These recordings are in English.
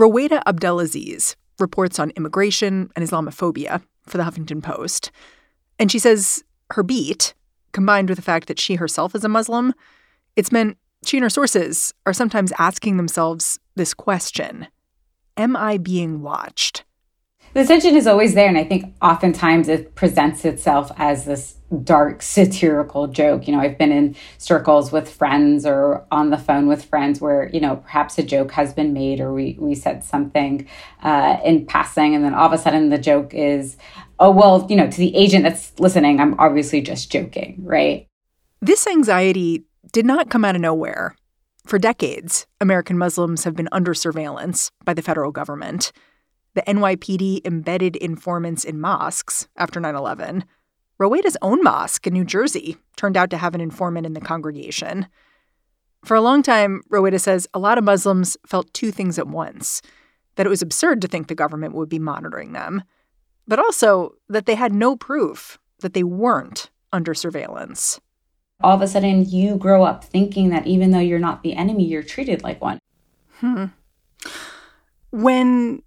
Rowaida Abdelaziz reports on immigration and Islamophobia for the Huffington Post. And she says her beat, combined with the fact that she herself is a Muslim, it's meant she and her sources are sometimes asking themselves this question Am I being watched? The tension is always there. And I think oftentimes it presents itself as this dark satirical joke. You know, I've been in circles with friends or on the phone with friends where, you know, perhaps a joke has been made or we, we said something uh, in passing. And then all of a sudden the joke is, oh, well, you know, to the agent that's listening, I'm obviously just joking, right? This anxiety did not come out of nowhere. For decades, American Muslims have been under surveillance by the federal government. The NYPD embedded informants in mosques after 9 11. Rowaida's own mosque in New Jersey turned out to have an informant in the congregation. For a long time, Rowaida says a lot of Muslims felt two things at once that it was absurd to think the government would be monitoring them, but also that they had no proof that they weren't under surveillance all of a sudden you grow up thinking that even though you're not the enemy, you're treated like one. Hmm. When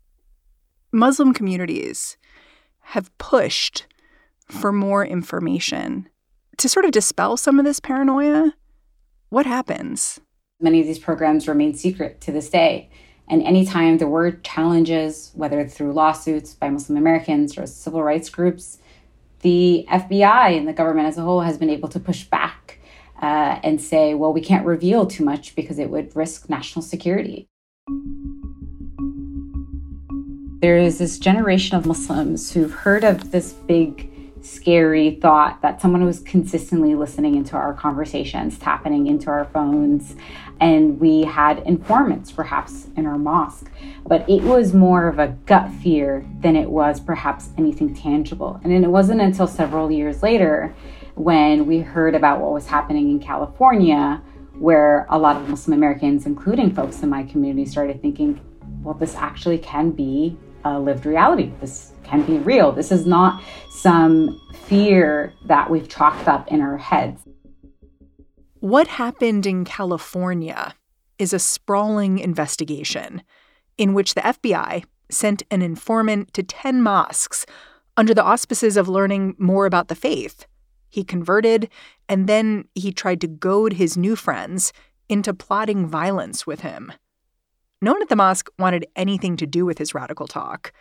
Muslim communities have pushed for more information to sort of dispel some of this paranoia, what happens? Many of these programs remain secret to this day. And anytime there were challenges, whether through lawsuits by Muslim Americans or civil rights groups, the FBI and the government as a whole has been able to push back uh, and say, well, we can't reveal too much because it would risk national security. There is this generation of Muslims who've heard of this big, scary thought that someone was consistently listening into our conversations, tapping into our phones, and we had informants perhaps in our mosque. But it was more of a gut fear than it was perhaps anything tangible. And it wasn't until several years later when we heard about what was happening in California, where a lot of Muslim Americans, including folks in my community, started thinking, well, this actually can be a lived reality. This can be real. This is not some fear that we've chalked up in our heads. What happened in California is a sprawling investigation in which the FBI sent an informant to 10 mosques under the auspices of learning more about the faith. He converted, and then he tried to goad his new friends into plotting violence with him. No one at the mosque wanted anything to do with his radical talk.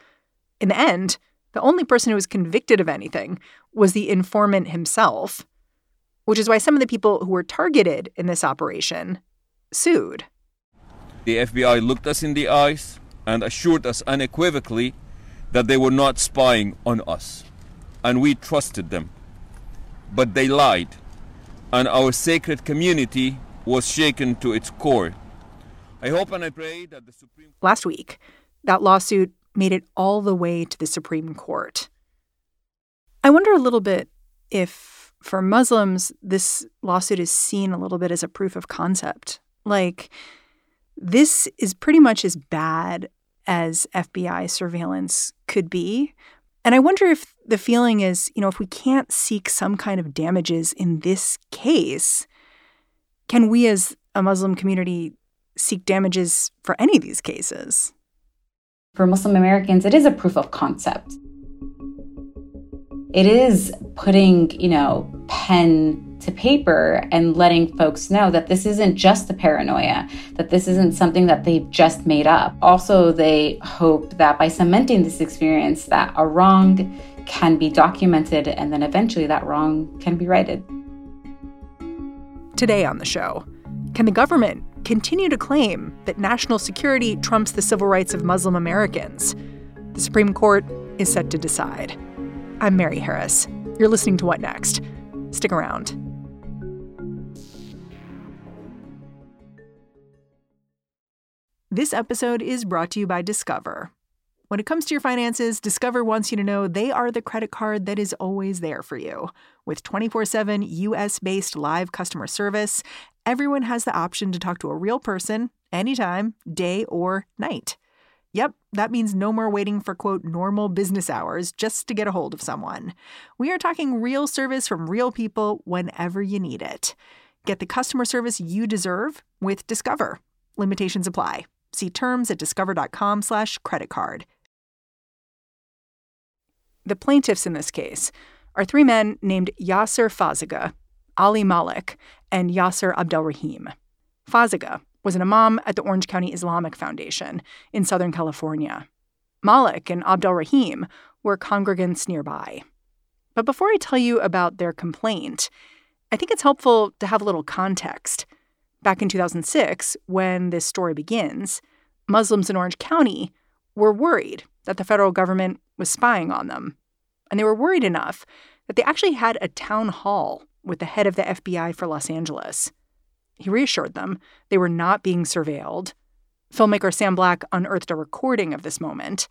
In the end, the only person who was convicted of anything was the informant himself which is why some of the people who were targeted in this operation sued. The FBI looked us in the eyes and assured us unequivocally that they were not spying on us, and we trusted them. But they lied, and our sacred community was shaken to its core. I hope and I pray that the Supreme Last week, that lawsuit made it all the way to the Supreme Court. I wonder a little bit if for Muslims, this lawsuit is seen a little bit as a proof of concept. Like, this is pretty much as bad as FBI surveillance could be. And I wonder if the feeling is, you know, if we can't seek some kind of damages in this case, can we as a Muslim community seek damages for any of these cases? For Muslim Americans, it is a proof of concept it is putting, you know, pen to paper and letting folks know that this isn't just a paranoia, that this isn't something that they've just made up. Also, they hope that by cementing this experience that a wrong can be documented and then eventually that wrong can be righted. Today on the show, can the government continue to claim that national security trumps the civil rights of Muslim Americans? The Supreme Court is set to decide. I'm Mary Harris. You're listening to What Next? Stick around. This episode is brought to you by Discover. When it comes to your finances, Discover wants you to know they are the credit card that is always there for you. With 24 7 US based live customer service, everyone has the option to talk to a real person anytime, day or night. Yep, that means no more waiting for quote normal business hours just to get a hold of someone. We are talking real service from real people whenever you need it. Get the customer service you deserve with Discover. Limitations apply. See terms at discover.com slash credit card. The plaintiffs in this case are three men named Yasser Fazaga, Ali Malik, and Yasser Abdelrahim. Fazaga was an imam at the Orange County Islamic Foundation in Southern California. Malik and Abdelrahim were congregants nearby. But before I tell you about their complaint, I think it's helpful to have a little context. Back in 2006, when this story begins, Muslims in Orange County were worried that the federal government was spying on them. And they were worried enough that they actually had a town hall with the head of the FBI for Los Angeles. He reassured them they were not being surveilled. Filmmaker Sam Black unearthed a recording of this moment.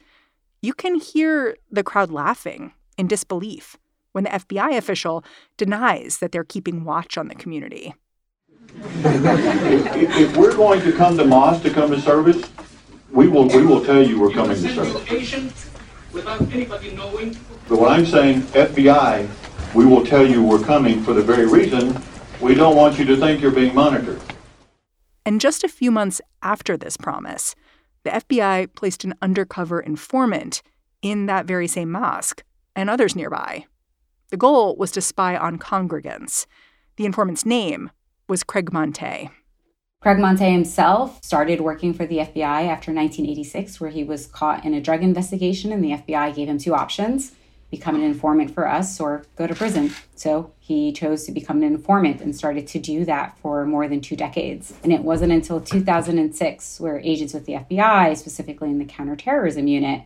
You can hear the crowd laughing in disbelief when the FBI official denies that they're keeping watch on the community. If we're going to come to mosque to come to service, we will we will tell you we're coming to service. Without anybody knowing. But what I'm saying, FBI, we will tell you we're coming for the very reason we don't want you to think you're being monitored. And just a few months after this promise, the FBI placed an undercover informant in that very same mosque and others nearby. The goal was to spy on congregants. The informant's name was Craig Monteilh. Craig Monteilh himself started working for the FBI after 1986, where he was caught in a drug investigation, and the FBI gave him two options become an informant for us or go to prison. So he chose to become an informant and started to do that for more than two decades. And it wasn't until 2006 where agents with the FBI, specifically in the counterterrorism unit,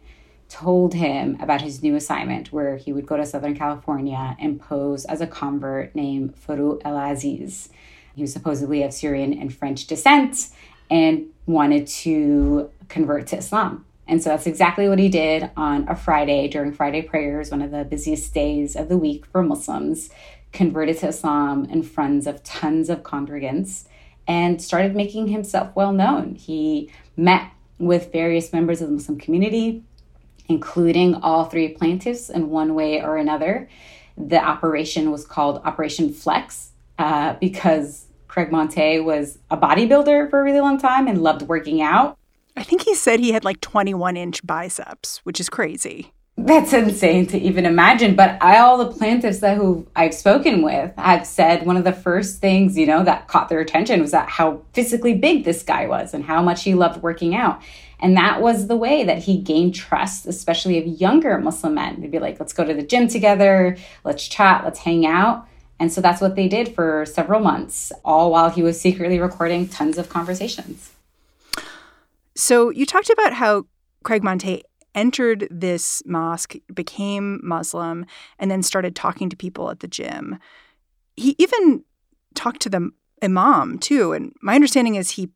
told him about his new assignment where he would go to Southern California and pose as a convert named Farouk El Aziz. He was supposedly of Syrian and French descent and wanted to convert to Islam. And so that's exactly what he did on a Friday during Friday prayers, one of the busiest days of the week for Muslims, converted to Islam in front of tons of congregants and started making himself well known. He met with various members of the Muslim community, including all three plaintiffs in one way or another. The operation was called Operation Flex uh, because Craig Monteilh was a bodybuilder for a really long time and loved working out. I think he said he had like 21 inch biceps, which is crazy. That's insane to even imagine. But I, all the plaintiffs that who I've spoken with have said one of the first things, you know, that caught their attention was that how physically big this guy was and how much he loved working out. And that was the way that he gained trust, especially of younger Muslim men. They'd be like, let's go to the gym together, let's chat, let's hang out. And so that's what they did for several months, all while he was secretly recording tons of conversations. So you talked about how Craig Monteilh entered this mosque, became Muslim, and then started talking to people at the gym. He even talked to the imam too. And my understanding is he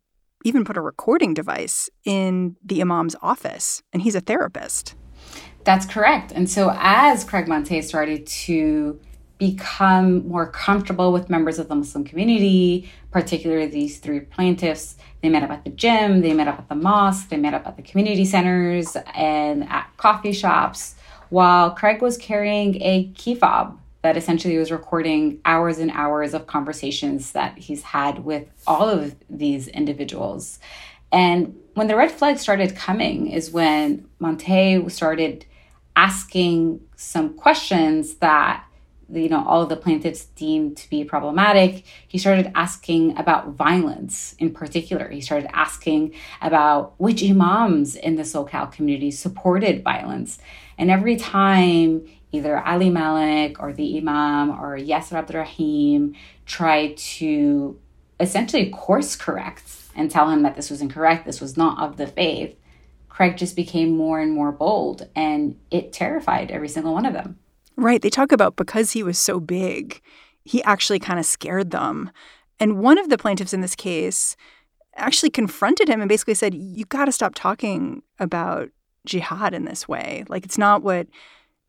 even put a recording device in the imam's office, and he's a therapist. That's correct. And so as Craig Monteilh started to become more comfortable with members of the Muslim community, particularly these three plaintiffs, they met up at the gym, they met up at the mosque, they met up at the community centers and at coffee shops, while Craig was carrying a key fob that essentially was recording hours and hours of conversations that he's had with all of these individuals. And when the red flag started coming is when Monteilh started asking some questions that you know all of the plaintiffs deemed to be problematic. He started asking about violence in particular. He started asking about which imams in the socal community supported violence. And every time either ali malik or the imam or yasser abdurrahim tried to essentially course correct and tell him that this was incorrect this was not of the faith craig just became more and more bold and it terrified every single one of them Right. They talk about because he was so big, he actually kind of scared them. And one of the plaintiffs in this case actually confronted him and basically said, You got to stop talking about jihad in this way. Like, it's not what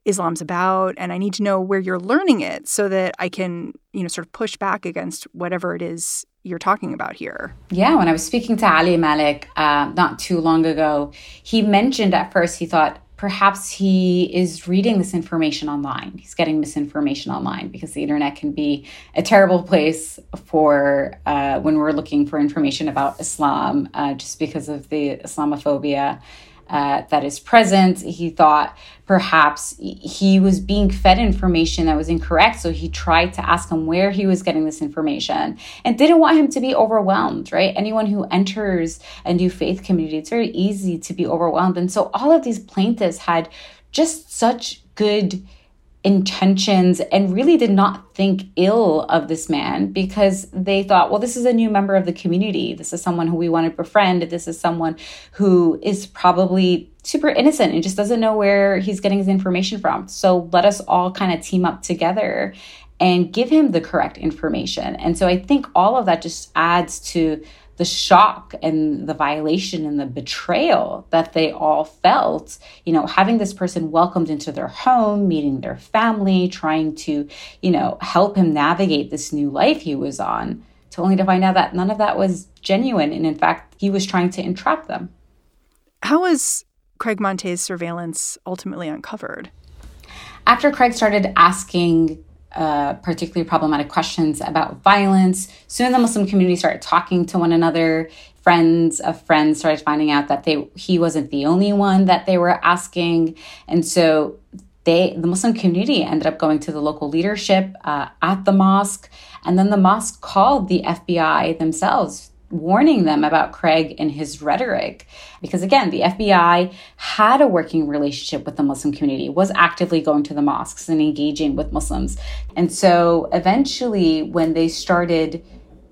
Islam's about. And I need to know where you're learning it so that I can, you know, sort of push back against whatever it is you're talking about here. Yeah, when I was speaking to Ali Malik uh, not too long ago, he mentioned at first he thought perhaps he is reading this information online. He's getting misinformation online because the internet can be a terrible place for uh, when we're looking for information about Islam, uh, just because of the Islamophobia uh, that is present. He thought perhaps he was being fed information that was incorrect. So he tried to ask him where he was getting this information and didn't want him to be overwhelmed, right? Anyone who enters a new faith community, it's very easy to be overwhelmed. And so all of these plaintiffs had just such good intentions and really did not think ill of this man because they thought, well, this is a new member of the community. This is someone who we want to befriend. This is someone who is probably super innocent and just doesn't know where he's getting his information from. So let us all kind of team up together and give him the correct information. And so I think all of that just adds to the shock and the violation and the betrayal that they all felt, you know, having this person welcomed into their home, meeting their family, trying to, you know, help him navigate this new life he was on, to only to find out that none of that was genuine. And in fact, he was trying to entrap them. How was Craig Monteilh's surveillance ultimately uncovered? After Craig started asking uh, particularly problematic questions about violence. Soon the Muslim community started talking to one another. Friends of friends started finding out that they he wasn't the only one that they were asking, and so they the Muslim community ended up going to the local leadership uh, at the mosque, and then the mosque called the FBI themselves warning them about Craig and his rhetoric. Because again, the FBI had a working relationship with the Muslim community, was actively going to the mosques and engaging with Muslims. And so eventually, when they started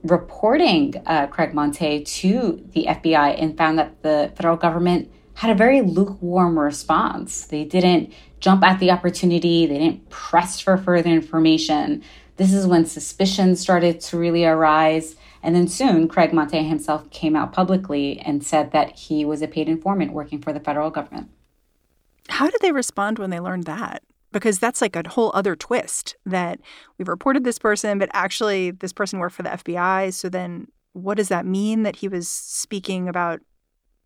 reporting uh, Craig Monteilh to the FBI and found that the federal government had a very lukewarm response, they didn't jump at the opportunity, they didn't press for further information. This is when suspicion started to really arise. And then soon, Craig Monteilh himself came out publicly and said that he was a paid informant working for the federal government. How did they respond when they learned that? Because that's like a whole other twist that we've reported this person, but actually this person worked for the FBI. So then what does that mean that he was speaking about,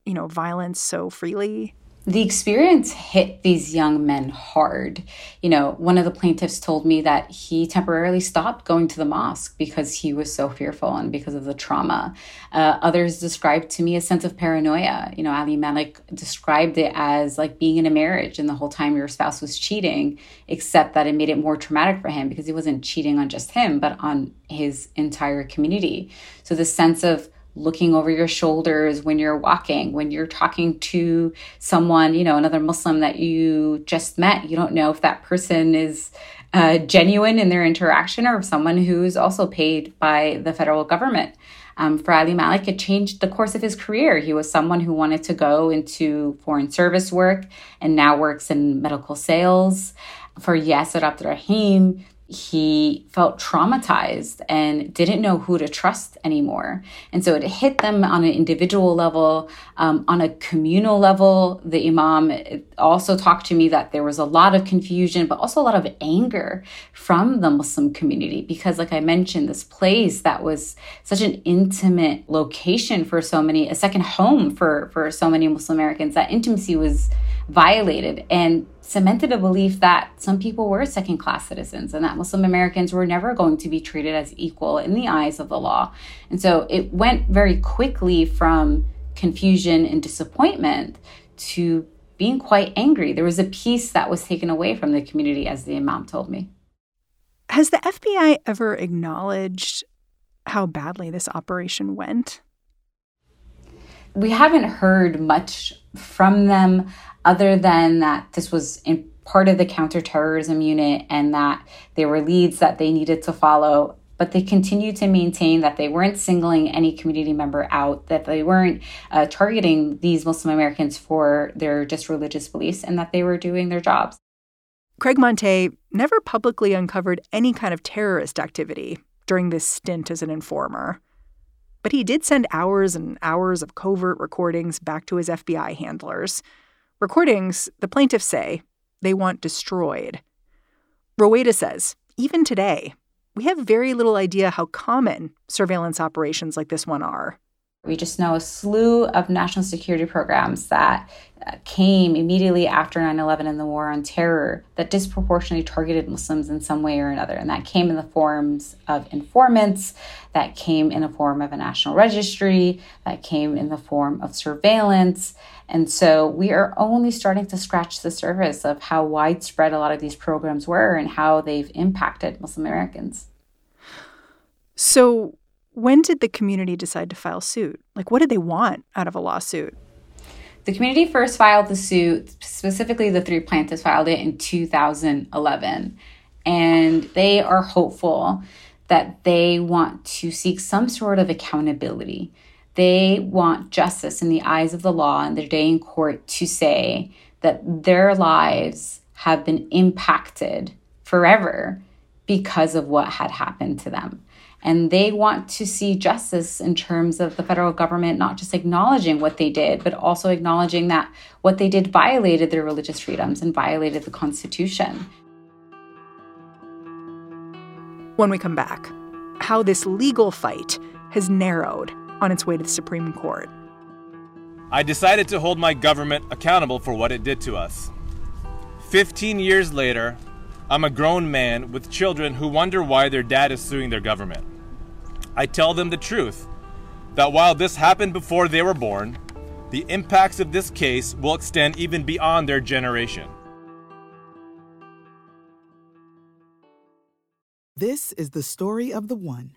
you know, violence so freely? The experience hit these young men hard. You know, one of the plaintiffs told me that he temporarily stopped going to the mosque because he was so fearful and because of the trauma. Uh, others described to me a sense of paranoia. You know, Ali Malik described it as like being in a marriage and the whole time your spouse was cheating, except that it made it more traumatic for him because he wasn't cheating on just him, but on his entire community. So the sense of looking over your shoulders when you're walking, when you're talking to someone, you know, another Muslim that you just met. You don't know if that person is uh, genuine in their interaction or someone who's also paid by the federal government. Um, for Ali Malik, it changed the course of his career. He was someone who wanted to go into foreign service work and now works in medical sales. For Yasser Abdurrahim, he felt traumatized and didn't know who to trust anymore. And so it hit them on an individual level, um, on a communal level. The Imam also talked to me that there was a lot of confusion, but also a lot of anger from the Muslim community because, like I mentioned, this place that was such an intimate location for so many, a second home for, for so many Muslim Americans, that intimacy was violated. And cemented a belief that some people were second class citizens and that Muslim Americans were never going to be treated as equal in the eyes of the law. And so it went very quickly from confusion and disappointment to being quite angry. There was a piece that was taken away from the community, as the Imam told me. Has the FBI ever acknowledged how badly this operation went? We haven't heard much from them other than that this was part of the counterterrorism unit and that there were leads that they needed to follow but they continued to maintain that they weren't singling any community member out, that they weren't uh, targeting these Muslim Americans for their just religious beliefs, and that they were doing their jobs. Craig Monteilh never publicly uncovered any kind of terrorist activity during this stint as an informer. But he did send hours and hours of covert recordings back to his FBI handlers Recordings, the plaintiffs say, they want destroyed. Rowaida says, even today, we have very little idea how common surveillance operations like this one are. We just know a slew of national security programs that uh, came immediately after 9 11 and the war on terror that disproportionately targeted Muslims in some way or another. And that came in the forms of informants, that came in the form of a national registry, that came in the form of surveillance. And so we are only starting to scratch the surface of how widespread a lot of these programs were and how they've impacted Muslim Americans. So, when did the community decide to file suit? Like, what did they want out of a lawsuit? The community first filed the suit, specifically the three plaintiffs filed it in 2011. And they are hopeful that they want to seek some sort of accountability. They want justice in the eyes of the law and their day in court to say that their lives have been impacted forever because of what had happened to them. And they want to see justice in terms of the federal government not just acknowledging what they did, but also acknowledging that what they did violated their religious freedoms and violated the Constitution. When we come back, how this legal fight has narrowed on its way to the Supreme Court. I decided to hold my government accountable for what it did to us. 15 years later, I'm a grown man with children who wonder why their dad is suing their government. I tell them the truth that while this happened before they were born, the impacts of this case will extend even beyond their generation. This is the story of the one.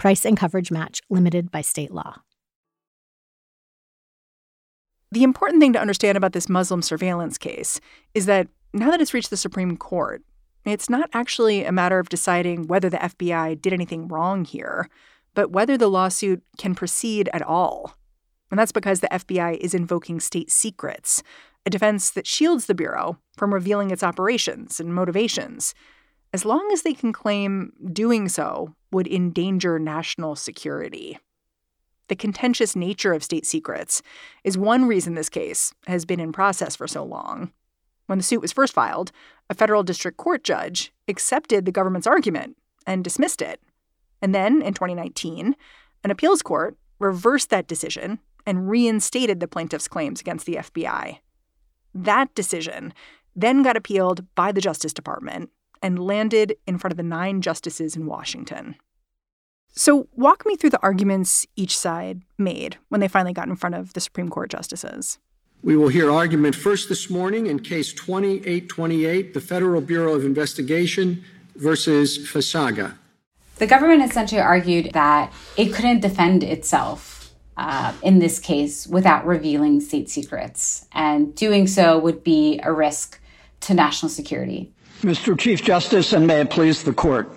Price and coverage match limited by state law. The important thing to understand about this Muslim surveillance case is that now that it's reached the Supreme Court, it's not actually a matter of deciding whether the FBI did anything wrong here, but whether the lawsuit can proceed at all. And that's because the FBI is invoking state secrets, a defense that shields the Bureau from revealing its operations and motivations, as long as they can claim doing so would endanger national security. The contentious nature of state secrets is one reason this case has been in process for so long. When the suit was first filed, a federal district court judge accepted the government's argument and dismissed it. And then, in 2019, an appeals court reversed that decision and reinstated the plaintiff's claims against the FBI. That decision then got appealed by the Justice Department and landed in front of the nine justices in Washington. So, walk me through the arguments each side made when they finally got in front of the Supreme Court justices. We will hear argument first this morning in case 2828, the Federal Bureau of Investigation versus Fazaga. The government essentially argued that it couldn't defend itself uh, in this case without revealing state secrets. And doing so would be a risk to national security. Mr. Chief Justice, and may it please the court.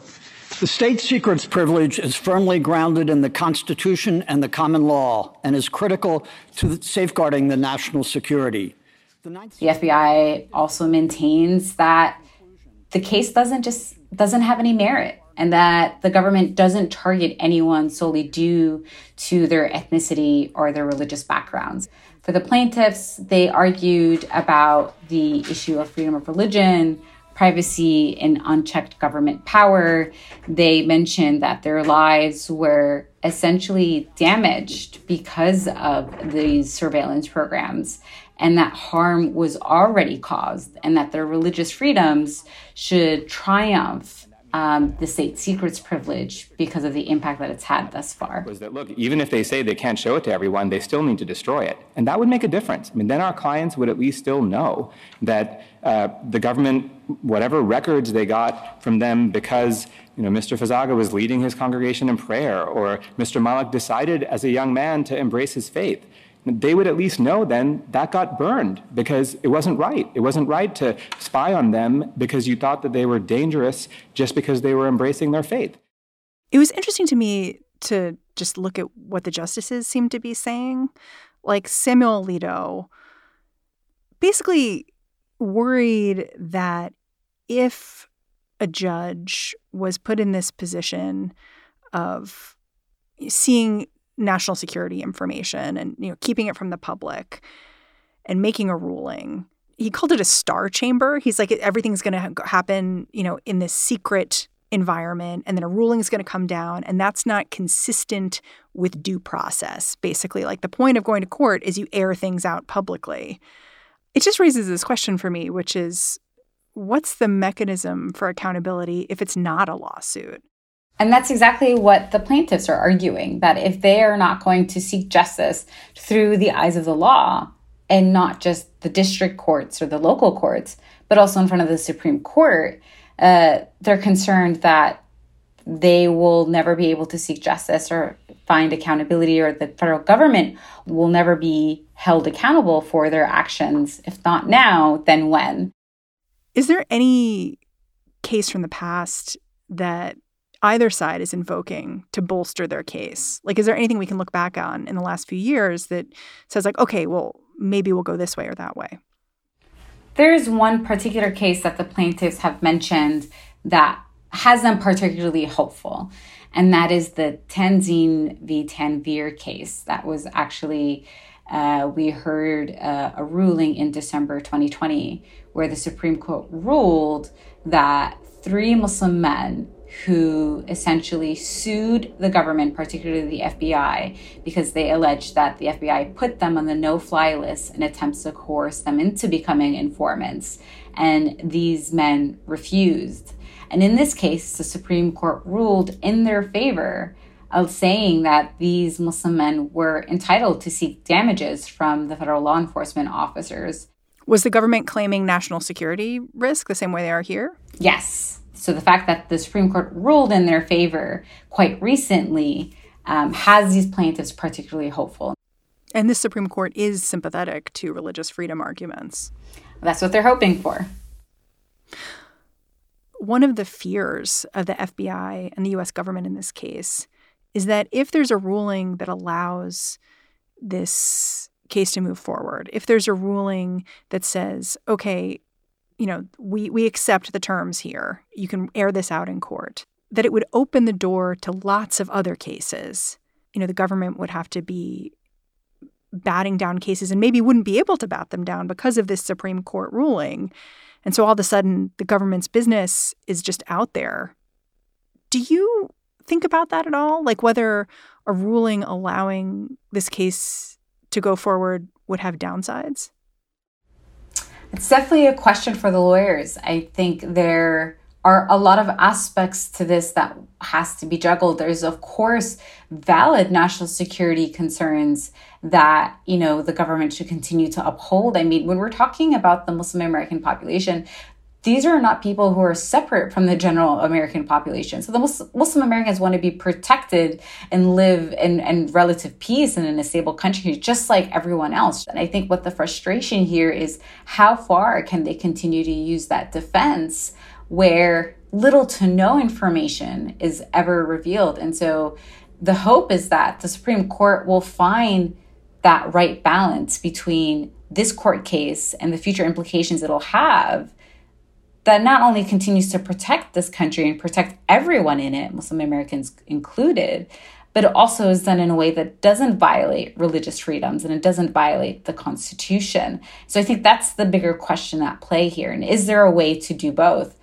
The state secrets privilege is firmly grounded in the Constitution and the common law and is critical to safeguarding the national security. The, the FBI also maintains that the case doesn't just doesn't have any merit and that the government doesn't target anyone solely due to their ethnicity or their religious backgrounds. For the plaintiffs, they argued about the issue of freedom of religion, privacy and unchecked government power. They mentioned that their lives were essentially damaged because of these surveillance programs and that harm was already caused and that their religious freedoms should triumph um, the state secrets privilege because of the impact that it's had thus far. Was that look, even if they say they can't show it to everyone, they still need to destroy it, and that would make a difference. I mean, then our clients would at least still know that uh, the government, whatever records they got from them, because you know Mr. Fazaga was leading his congregation in prayer, or Mr. Malik decided as a young man to embrace his faith they would at least know then that got burned because it wasn't right. It wasn't right to spy on them because you thought that they were dangerous just because they were embracing their faith. It was interesting to me to just look at what the justices seemed to be saying. Like Samuel Alito basically worried that if a judge was put in this position of seeing national security information and you know keeping it from the public and making a ruling. He called it a star chamber. He's like everything's going to happen, you know, in this secret environment and then a ruling is going to come down and that's not consistent with due process. Basically, like the point of going to court is you air things out publicly. It just raises this question for me, which is what's the mechanism for accountability if it's not a lawsuit? And that's exactly what the plaintiffs are arguing that if they are not going to seek justice through the eyes of the law and not just the district courts or the local courts, but also in front of the Supreme Court, uh, they're concerned that they will never be able to seek justice or find accountability, or the federal government will never be held accountable for their actions. If not now, then when? Is there any case from the past that either side is invoking to bolster their case? Like, is there anything we can look back on in the last few years that says, like, okay, well, maybe we'll go this way or that way? There's one particular case that the plaintiffs have mentioned that has them particularly hopeful, and that is the Tanzin v. Tanvir case. That was actually, uh, we heard uh, a ruling in December 2020 where the Supreme Court ruled that three Muslim men who essentially sued the government, particularly the FBI, because they alleged that the FBI put them on the no fly list in attempts to coerce them into becoming informants. And these men refused. And in this case, the Supreme Court ruled in their favor of saying that these Muslim men were entitled to seek damages from the federal law enforcement officers. Was the government claiming national security risk the same way they are here? Yes. So the fact that the Supreme Court ruled in their favor quite recently um, has these plaintiffs particularly hopeful. And the Supreme Court is sympathetic to religious freedom arguments. That's what they're hoping for. One of the fears of the FBI and the US government in this case is that if there's a ruling that allows this case to move forward, if there's a ruling that says, okay, you know, we, we accept the terms here. You can air this out in court. That it would open the door to lots of other cases. You know, the government would have to be batting down cases and maybe wouldn't be able to bat them down because of this Supreme Court ruling. And so all of a sudden, the government's business is just out there. Do you think about that at all? Like whether a ruling allowing this case to go forward would have downsides? It's definitely a question for the lawyers. I think there are a lot of aspects to this that has to be juggled. There's of course valid national security concerns that, you know, the government should continue to uphold. I mean, when we're talking about the Muslim American population, these are not people who are separate from the general American population. So the Muslim Americans want to be protected and live in, in relative peace and in a stable country, just like everyone else. And I think what the frustration here is how far can they continue to use that defense where little to no information is ever revealed? And so the hope is that the Supreme Court will find that right balance between this court case and the future implications it'll have that not only continues to protect this country and protect everyone in it, Muslim Americans included, but it also is done in a way that doesn't violate religious freedoms and it doesn't violate the Constitution. So I think that's the bigger question at play here. And is there a way to do both?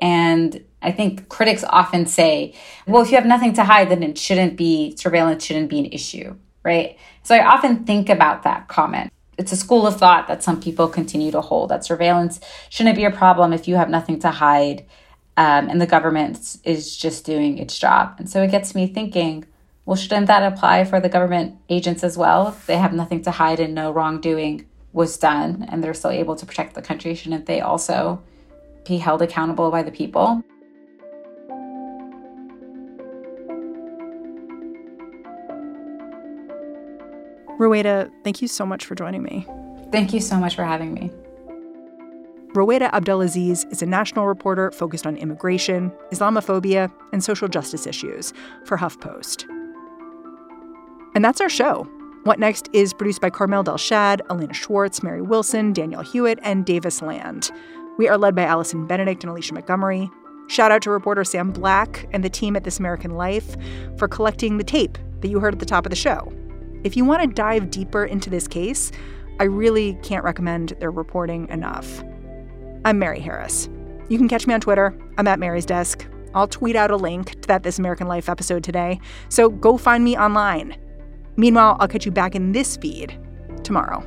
And I think critics often say, well, if you have nothing to hide, then it shouldn't be, surveillance shouldn't be an issue, right? So I often think about that comment. It's a school of thought that some people continue to hold that surveillance shouldn't be a problem if you have nothing to hide um, and the government is just doing its job. And so it gets me thinking, well, shouldn't that apply for the government agents as well? If they have nothing to hide and no wrongdoing was done and they're still able to protect the country, shouldn't they also be held accountable by the people? Rowaida, thank you so much for joining me. Thank you so much for having me. Rowaida Abdelaziz is a national reporter focused on immigration, Islamophobia, and social justice issues for HuffPost. And that's our show. What Next is produced by Carmel Delshad, Elena Schwartz, Mary Wilson, Daniel Hewitt, and Davis Land. We are led by Allison Benedict and Alicia Montgomery. Shout out to reporter Sam Black and the team at This American Life for collecting the tape that you heard at the top of the show. If you want to dive deeper into this case, I really can't recommend their reporting enough. I'm Mary Harris. You can catch me on Twitter. I'm at Mary's Desk. I'll tweet out a link to that This American Life episode today, so go find me online. Meanwhile, I'll catch you back in this feed tomorrow.